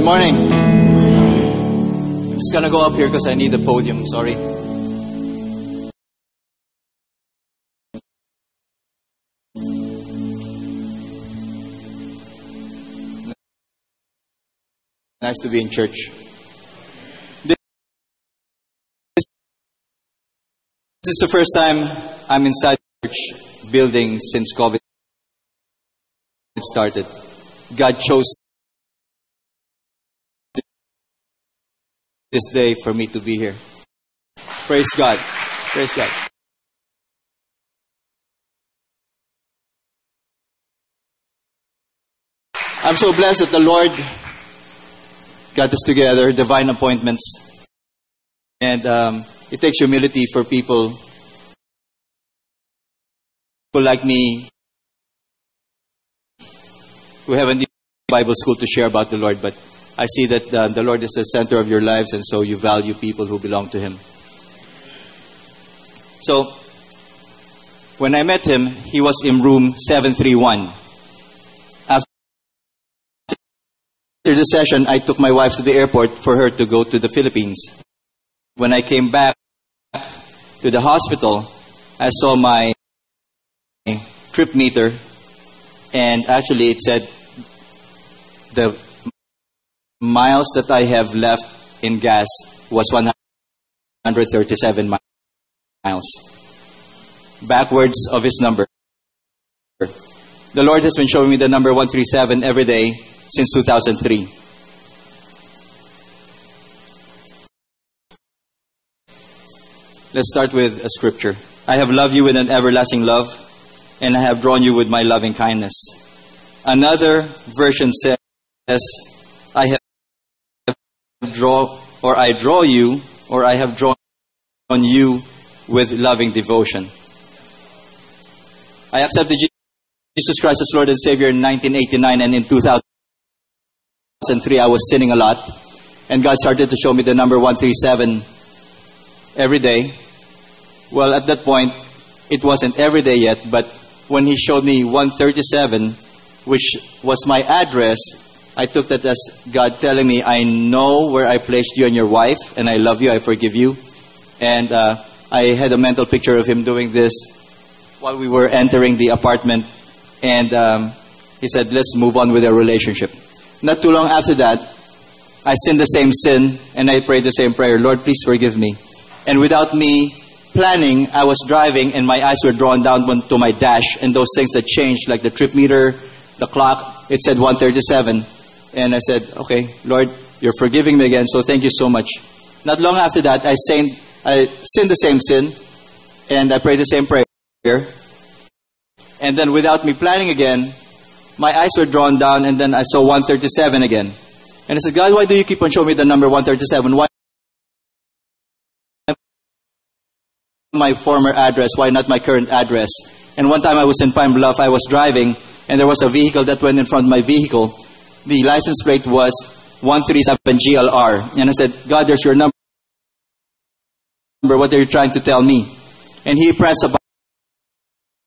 Good morning. Just gonna go up here because I need the podium. Sorry. Nice to be in church. This is the first time I'm inside the church building since COVID started. God chose this day for me to be here. Praise God. Praise God. I'm so blessed that the Lord got us together, divine appointments. And um, it takes humility for people who like me who haven't been Bible school to share about the Lord, but I see that uh, the Lord is the center of your lives, and so you value people who belong to Him. So, when I met him, he was in room 731. After the session, I took my wife to the airport for her to go to the Philippines. When I came back to the hospital, I saw my trip meter, and actually it said the miles that I have left in gas was 137 miles. Backwards of his number. The Lord has been showing me the number 137 every day since 2003. Let's start with a scripture. I have loved you with an everlasting love, and I have drawn you with my loving kindness. Another version says, draw or I draw you or I have drawn on you with loving devotion. I accepted Jesus Christ as Lord and Savior in 1989 and in 2003 I was sinning a lot and God started to show me the number 137 every day. Well, at that point it wasn't every day yet, but when he showed me 137 which was my address, I took that as God telling me, I know where I placed you and your wife, and I love you, I forgive you. And uh, I had a mental picture of him doing this while we were entering the apartment. And um, he said, Let's move on with our relationship. Not too long after that, I sinned the same sin, and I prayed the same prayer Lord, please forgive me. And without me planning, I was driving, and my eyes were drawn down to my dash, and those things that changed, like the trip meter, the clock, it said 137. And I said, okay, Lord, you're forgiving me again, so thank you so much. Not long after that, I sinned, I sinned the same sin, and I prayed the same prayer. And then without me planning again, my eyes were drawn down, and then I saw 137 again. And I said, God, why do you keep on showing me the number 137? Why my former address? Why not my current address? And one time I was in Pine Bluff, I was driving, and there was a vehicle that went in front of my vehicle. The license plate was 137 GLR. And I said, God, there's your number. What are you trying to tell me? And he pressed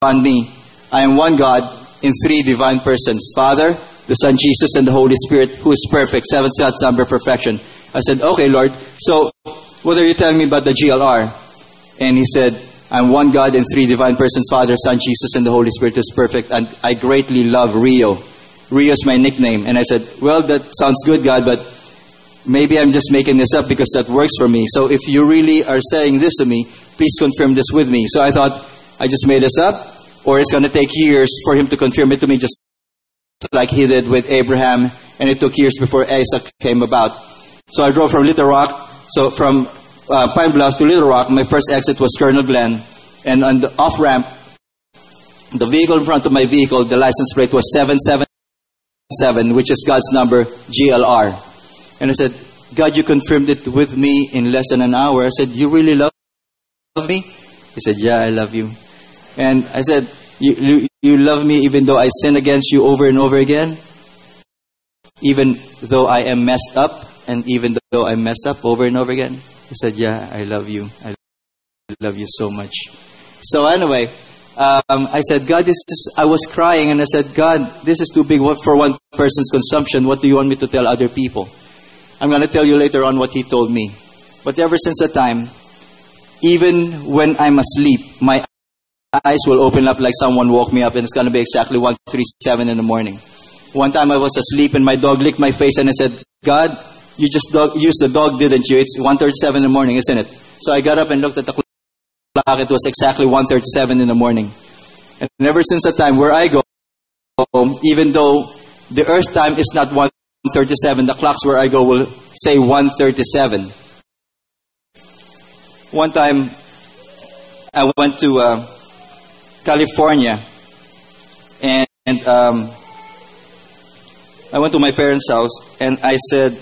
upon me. I am one God in three divine persons Father, the Son Jesus, and the Holy Spirit, who is perfect, seven sets number perfection. I said, Okay, Lord, so what are you telling me about the GLR? And he said, I'm one God in three divine persons, Father, Son, Jesus, and the Holy Spirit is perfect. And I greatly love Rio. Rio is my nickname. And I said, Well, that sounds good, God, but maybe I'm just making this up because that works for me. So if you really are saying this to me, please confirm this with me. So I thought, I just made this up, or it's going to take years for him to confirm it to me, just like he did with Abraham, and it took years before Isaac came about. So I drove from Little Rock, so from uh, Pine Bluff to Little Rock. My first exit was Colonel Glenn, and on the off ramp, the vehicle in front of my vehicle, the license plate was 777, which is God's number, GLR. And I said, God, you confirmed it with me in less than an hour. I said, You really love me? He said, Yeah, I love you. And I said, you, you, you love me even though I sin against you over and over again? Even though I am messed up, and even though I mess up over and over again? He said, Yeah, I love you. I love you so much. So, anyway, um, I said, God, this is, I was crying and I said, God, this is too big for one person's consumption. What do you want me to tell other people? I'm going to tell you later on what he told me. But ever since that time, even when I'm asleep, my eyes will open up like someone woke me up, and it's going to be exactly 137 in the morning. One time I was asleep and my dog licked my face, and I said, God, you just dog, used the dog, didn't you? It's 137 in the morning, isn't it? So I got up and looked at the clock. It was exactly 1.37 in the morning. And ever since that time, where I go, even though the earth time is not 1.37, the clocks where I go will say 1.37. One time, I went to uh, California, and, and um, I went to my parents' house, and I said,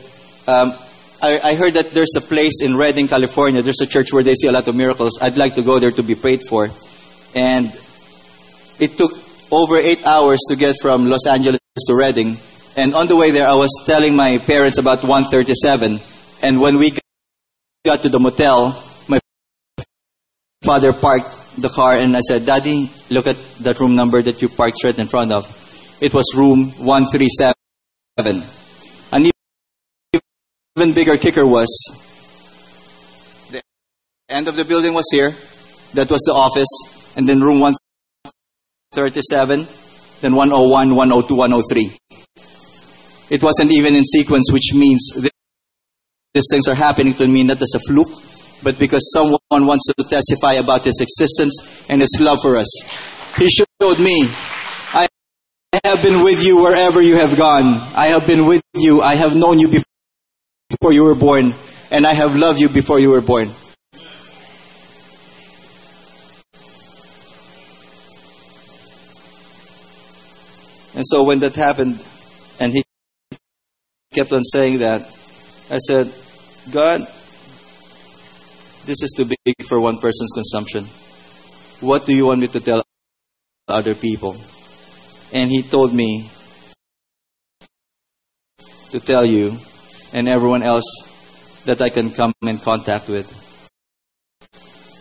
um, I, I, heard that there's a place in Redding, California. There's a church where they see a lot of miracles. I'd like to go there to be prayed for. And it took over eight hours to get from Los Angeles to Redding. And on the way there, I was telling my parents about 137. And when we got to the motel, my father parked the car and I said, Daddy, look at that room number that you parked right in front of. It was room 137. Even bigger kicker was the end of the building was here. That was the office. And then room 137, then 101, 102, 103. It wasn't even in sequence, which means these things are happening to me not as a fluke, but because someone wants to testify about his existence and his love for us. He showed me, I have been with you wherever you have gone. I have been with you. I have known you before you were born, and I have loved you before you were born. And so when that happened, and he kept on saying that, I said, God, this is too big for one person's consumption. What do you want me to tell other people? And he told me to tell you and everyone else that I can come in contact with.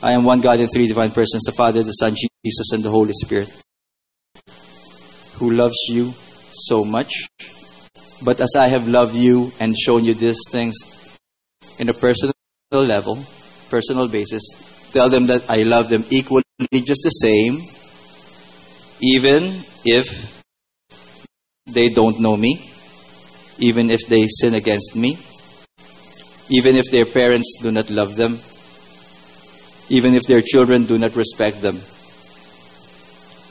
I am one God in three divine persons the Father, the Son, Jesus, and the Holy Spirit, who loves you so much. But as I have loved you and shown you these things in a personal level, personal basis, tell them that I love them equally, just the same, even if they don't know me, even if they sin against me, even if their parents do not love them, even if their children do not respect them,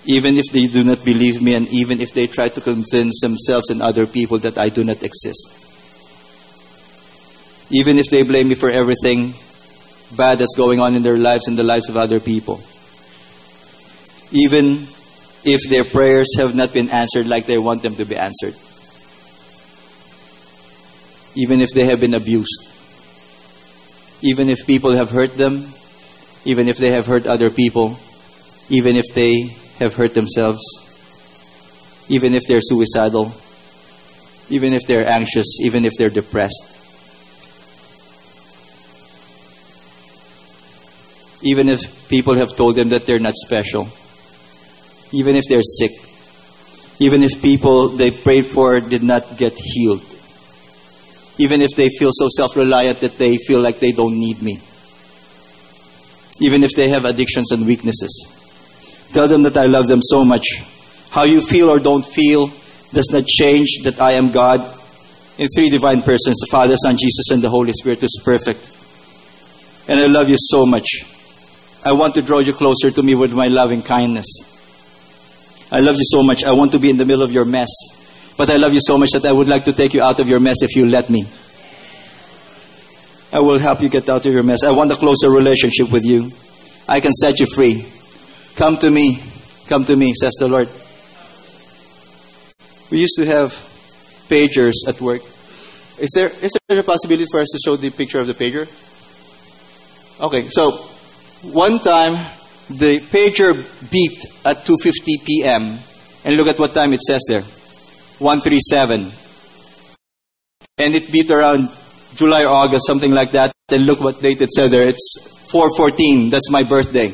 even if they do not believe me, and even if they try to convince themselves and other people that I do not exist. Even if they blame me for everything bad that's going on in their lives and the lives of other people. Even if their prayers have not been answered like they want them to be answered. Even if they have been abused. Even if people have hurt them. Even if they have hurt other people. Even if they have hurt themselves. Even if they're suicidal. Even if they're anxious. Even if they're depressed even if people have told them that they're not special, even if they're sick, even if people they prayed for did not get healed, even if they feel so self reliant that they feel like they don't need me, even if they have addictions and weaknesses. Tell them that I love them so much. How you feel or don't feel does not change that I am God in three divine persons the Father, Son, Jesus, and the Holy Spirit is perfect. And I love you so much. I want to draw you closer to me with my loving kindness. I love you so much. I want to be in the middle of your mess. But I love you so much that I would like to take you out of your mess if you let me. I will help you get out of your mess. I want a closer relationship with you. I can set you free. Come to me. Come to me, says the Lord. We used to have pagers at work. Is there, is there a possibility for us to show the picture of the pager? Okay, so one time the pager beeped at 2:50 p.m. and look at what time it says there. 137. And it beat around July or August, something like that. Then look what date it said there. It's 414. That's my birthday.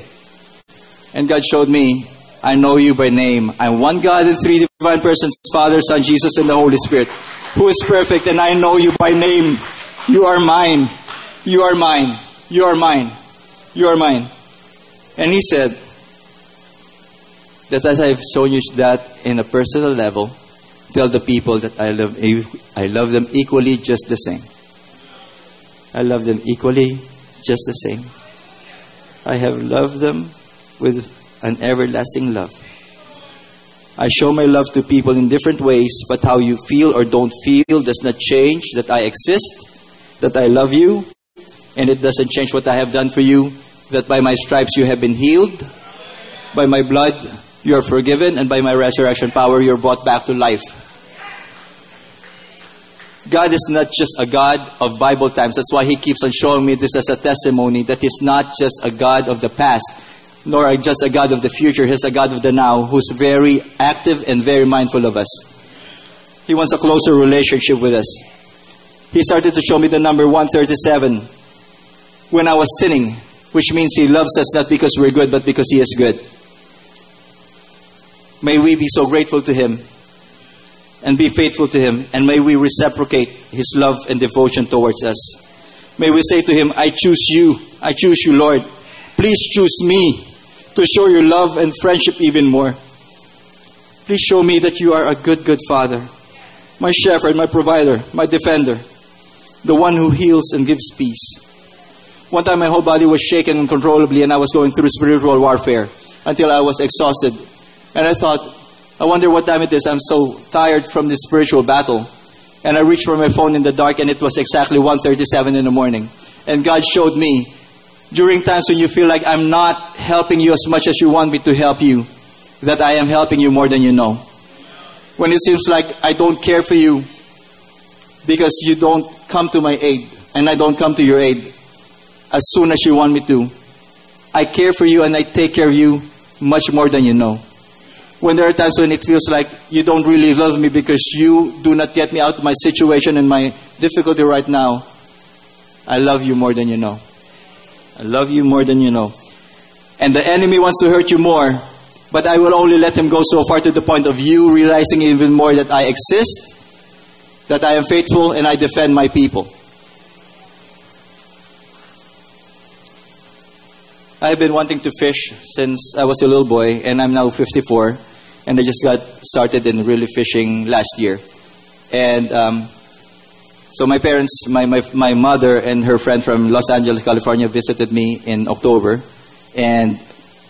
And God showed me, I know you by name. I'm one God in three divine persons, Father, Son, Jesus, and the Holy Spirit, who is perfect, and I know you by name. You are mine. You are mine. You are mine. You are mine. And he said that as I've shown you that in a personal level, tell the people that I love I love them equally just the same. I love them equally just the same. I have loved them with an everlasting love. I show my love to people in different ways, but how you feel or don't feel does not change that I exist, that I love you, and it doesn't change what I have done for you, that by my stripes you have been healed, by my blood you are forgiven, and by my resurrection power you are brought back to life. God is not just a God of Bible times. That's why He keeps on showing me this as a testimony that He's not just a God of the past, nor just a God of the future. He's a God of the now who's very active and very mindful of us. He wants a closer relationship with us. He started to show me the number 137 when I was sinning, which means He loves us not because we're good, but because He is good. May we be so grateful to Him and be faithful to Him, and may we reciprocate His love and devotion towards us. May we say to Him, I choose you. I choose you, Lord. Please choose me to show your love and friendship even more. Please show me that you are a good, good Father, my shepherd, my provider, my defender, the one who heals and gives peace. One time my whole body was shaken uncontrollably and I was going through spiritual warfare until I was exhausted. And I thought, I wonder what time it is. I'm so tired from this spiritual battle. And I reached for my phone in the dark and it was exactly 1.37 in the morning. And God showed me during times when you feel like I'm not helping you as much as you want me to help you, that I am helping you more than you know. When it seems like I don't care for you because you don't come to my aid and I don't come to your aid as soon as you want me to. I care for you and I take care of you much more than you know. When there are times when it feels like you don't really love me because you do not get me out of my situation and my difficulty right now, I love you more than you know. I love you more than you know. And the enemy wants to hurt you more, but I will only let him go so far to the point of you realizing even more that I exist, that I am faithful, and I defend my people. I've been wanting to fish since I was a little boy, and I'm now 54, and I just got started in really fishing last year. And um, so my parents, my, my, my mother and her friend from Los Angeles, California visited me in October and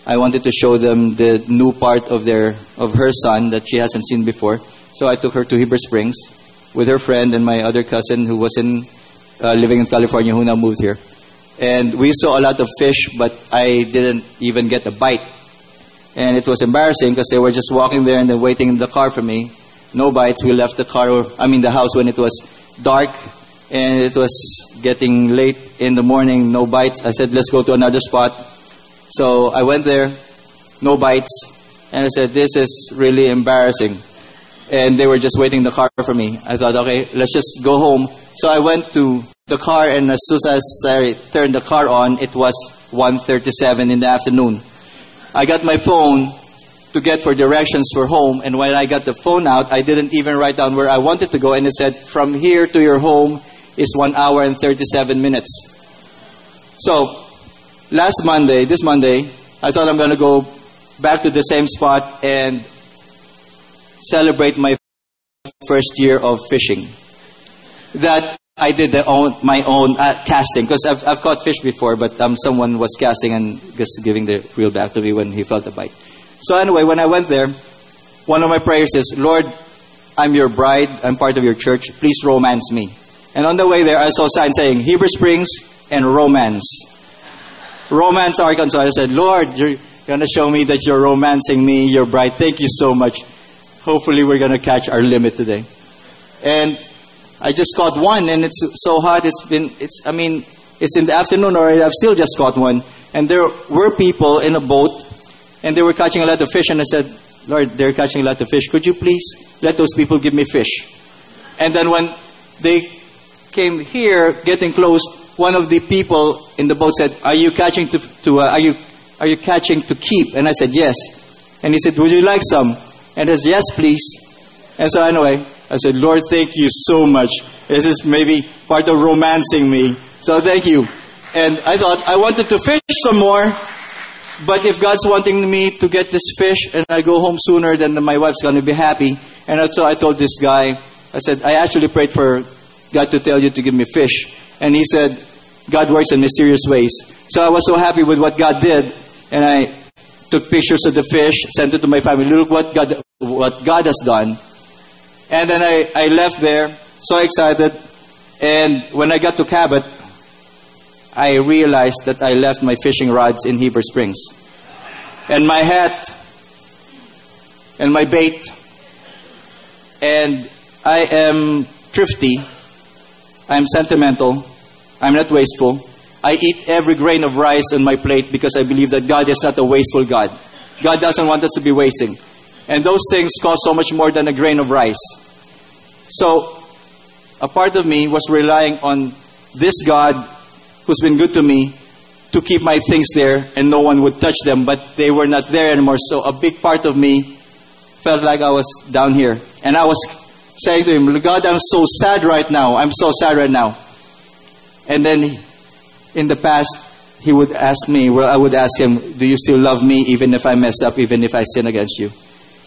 I wanted to show them the new part of their of her son that she hasn't seen before. So I took her to Heber Springs with her friend and my other cousin who was in uh, living in California who now moved here. And we saw a lot of fish, but I didn't even get a bite. And it was embarrassing because they were just walking there and then waiting in the car for me. No bites. We left the car, I mean the house when it was dark and it was getting late in the morning, no bites. I said, let's go to another spot. So I went there, no bites, and I said, this is really embarrassing. And they were just waiting in the car for me. I thought, okay, let's just go home. So I went to the car, and as soon as I turned the car on, it was 1.37 in the afternoon. I got my phone to get for directions for home. And when I got the phone out, I didn't even write down where I wanted to go. And it said, from here to your home is one hour and 37 minutes. So, last Monday, this Monday, I thought I'm going to go back to the same spot and celebrate my first year of fishing. That I did own, my own uh, casting because I've, I've caught fish before, but um, someone was casting and just giving the reel back to me when he felt the bite. So anyway, when I went there, one of my prayers is, Lord, I'm your bride. I'm part of your church. Please romance me. And on the way there, I saw a sign saying Heber Springs and romance. Romance Arkansas. I said, Lord, you're going to show me that you're romancing me, your bride. Thank you so much. Hopefully, we're going to catch our limit today. And I just caught one, and it's so hot. It's been, it's, I mean, it's in the afternoon, or I've still just caught one. And there were people in a boat and they were catching a lot of fish. And I said, Lord, they're catching a lot of fish. Could you please let those people give me fish? And then when they came here, getting close, one of the people in the boat said, "Are you catching to, to uh, are you are you catching to keep?" And I said, "Yes." And he said, "Would you like some?" And I said, "Yes, please." And so anyway, I said, "Lord, thank you so much. This is maybe part of romancing me. So thank you. And I thought I wanted to fish some more. But if God's wanting me to get this fish and I go home sooner, then my wife's going to be happy. And so I told this guy, I said, I actually prayed for God to tell you to give me fish. And he said, God works in mysterious ways. So I was so happy with what God did. And I took pictures of the fish, sent it to my family. Look what God, what God has done. And then I, I left there, so excited. And when I got to Cabot, I realized that I left my fishing rods in Heber Springs. And my hat, and my bait. And I am thrifty. I'm sentimental. I'm not wasteful. I eat every grain of rice on my plate because I believe that God is not a wasteful God. God doesn't want us to be wasting. And those things cost so much more than a grain of rice. So, a part of me was relying on this God who's been good to me to keep my things there and no one would touch them, but they were not there anymore. So, a big part of me felt like I was down here. And I was saying to him, God, I'm so sad right now. I'm so sad right now. And then in the past, he would ask me, well, I would ask him, Do you still love me even if I mess up, even if I sin against you?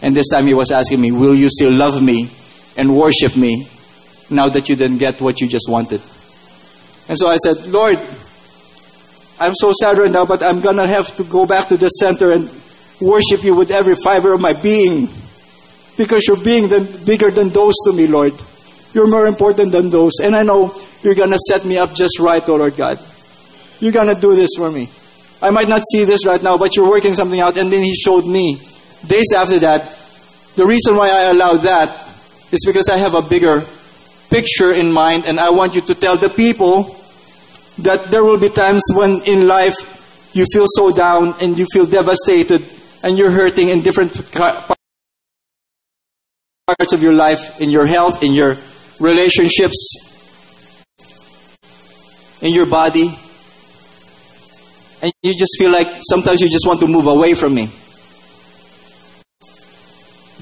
And this time he was asking me, Will you still love me and worship me now that you didn't get what you just wanted? And so I said, Lord, I'm so sad right now, but I'm going to have to go back to the center and worship you with every fiber of my being. Because you're being bigger than those to me, Lord. You're more important than those. And I know you're going to set me up just right, oh Lord God. You're going to do this for me. I might not see this right now, but you're working something out. And then He showed me days after that. The reason why I allowed that is because I have a bigger picture in mind, and I want you to tell the people that there will be times when in life you feel so down and you feel devastated and you're hurting in different parts of your life, in your health, in your relationships, in your body. And you just feel like sometimes you just want to move away from me.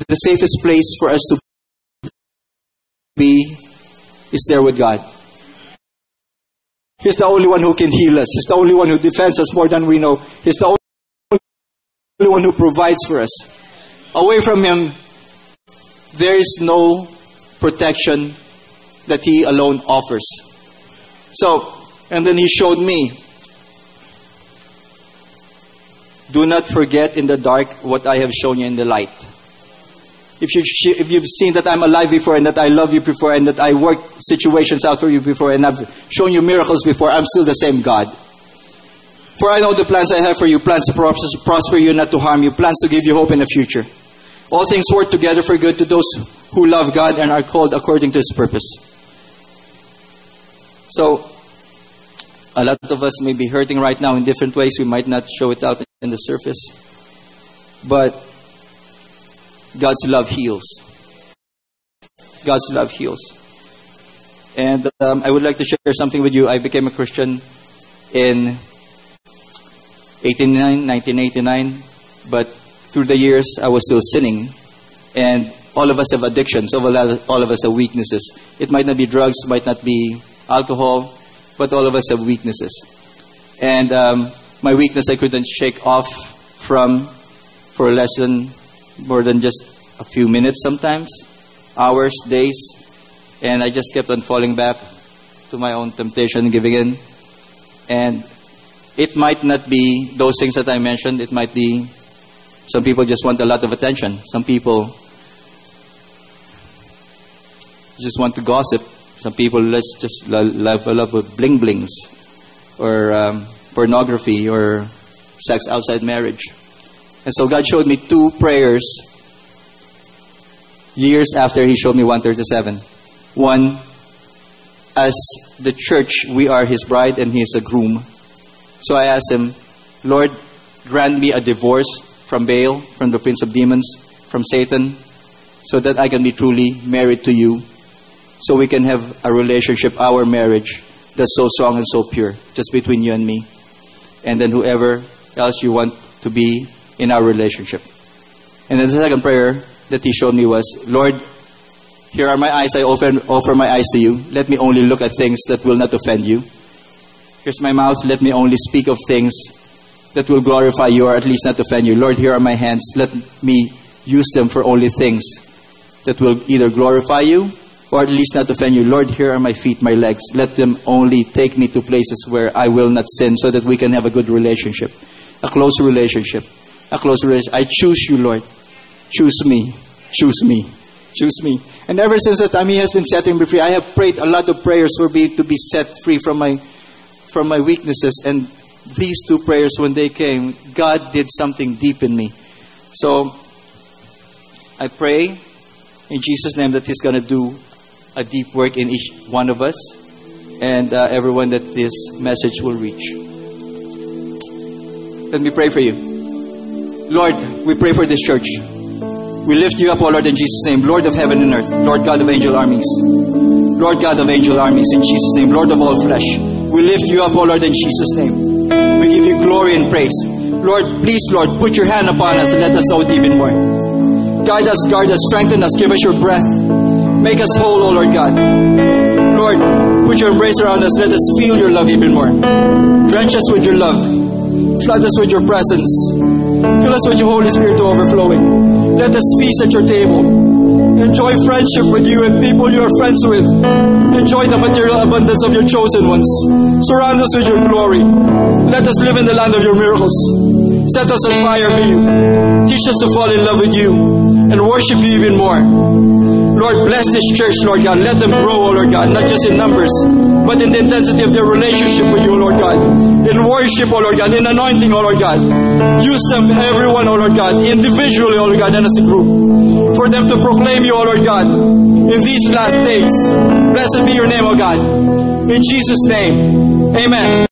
The safest place for us to be is there with God. He's the only one who can heal us. He's the only one who defends us more than we know. He's the only one who provides for us. Away from Him, there is no protection that He alone offers. So, and then He showed me do not forget in the dark what I have shown you in the light. If, you, if you've seen that I'm alive before and that I love you before and that I work situations out for you before and I've shown you miracles before, I'm still the same God. For I know the plans I have for you, plans to prosper you, not to harm you, plans to give you hope in the future. All things work together for good to those who love God and are called according to His purpose. So, a lot of us may be hurting right now in different ways. We might not show it out in the surface. But God's love heals. God's love heals. And um, I would like to share something with you. I became a Christian in 1989, but through the years I was still sinning. And all of us have addictions, all of us have weaknesses. It might not be drugs, might not be alcohol, but all of us have weaknesses. And um, my weakness I couldn't shake off from for less than more than just a few minutes sometimes, hours, days, and I just kept on falling back to my own temptation, giving in. And it might not be those things that I mentioned. It might be some people just want a lot of attention. Some people just want to gossip. Some people let's just love a love of bling blings or um, pornography or sex outside marriage. And so God showed me two prayers years after He showed me 137. One, as the church, we are His bride and He is a groom. So I asked Him, Lord, grant me a divorce from Baal, from the prince of demons, from Satan, so that I can be truly married to you, so we can have a relationship, our marriage, that's so strong and so pure, just between you and me. And then whoever else you want to be in our relationship. And then the second prayer that he showed me was, Lord, Here are my eyes, I offer, offer my eyes to you. Let me only look at things that will not offend you. Here's my mouth, let me only speak of things that will glorify you or at least not offend you. Lord, here are my hands, let me use them for only things that will either glorify you or at least not offend you. Lord, here are my feet, my legs. Let them only take me to places where I will not sin so that we can have a good relationship, a close relationship, a close relationship. I choose you, Lord. Choose me. Choose me. Choose me. And ever since that time, He has been setting me free. I have prayed a lot of prayers for me to be set free from my from my weaknesses. And these two prayers, when they came, God did something deep in me. So I pray in Jesus' name that He's going to do a deep work in each one of us and uh, everyone that this message will reach. Let me pray for you. Lord, we pray for this church. We lift you up, O Lord, in Jesus' name, Lord of heaven and earth, Lord God of angel armies, Lord God of angel armies, in Jesus' name, Lord of all flesh. We lift you up, O Lord, in Jesus' name. We give you glory and praise. Lord, please, Lord, put your hand upon us and let us it even more. Guide us, guard us, strengthen us, give us your breath. Make us whole, O Lord God. Lord, put your embrace around us. Let us feel your love even more. Drench us with your love. Flood us with your presence. Fill us with your Holy Spirit to overflowing. Let us feast at your table. Enjoy friendship with you and people you are friends with. Enjoy the material abundance of your chosen ones. Surround us with your glory. Let us live in the land of your miracles. Set us on fire for you. Teach us to fall in love with you and worship you even more. Lord, bless this church, Lord God. Let them grow, oh Lord God, not just in numbers, but in the intensity of their relationship with you, oh Lord God. In worship, oh Lord God, in anointing, oh Lord God. Use them, everyone, oh Lord God, individually, oh Lord God, and as a group. For them to proclaim you, oh Lord God, in these last days. Blessed be your name, oh God. In Jesus' name, amen.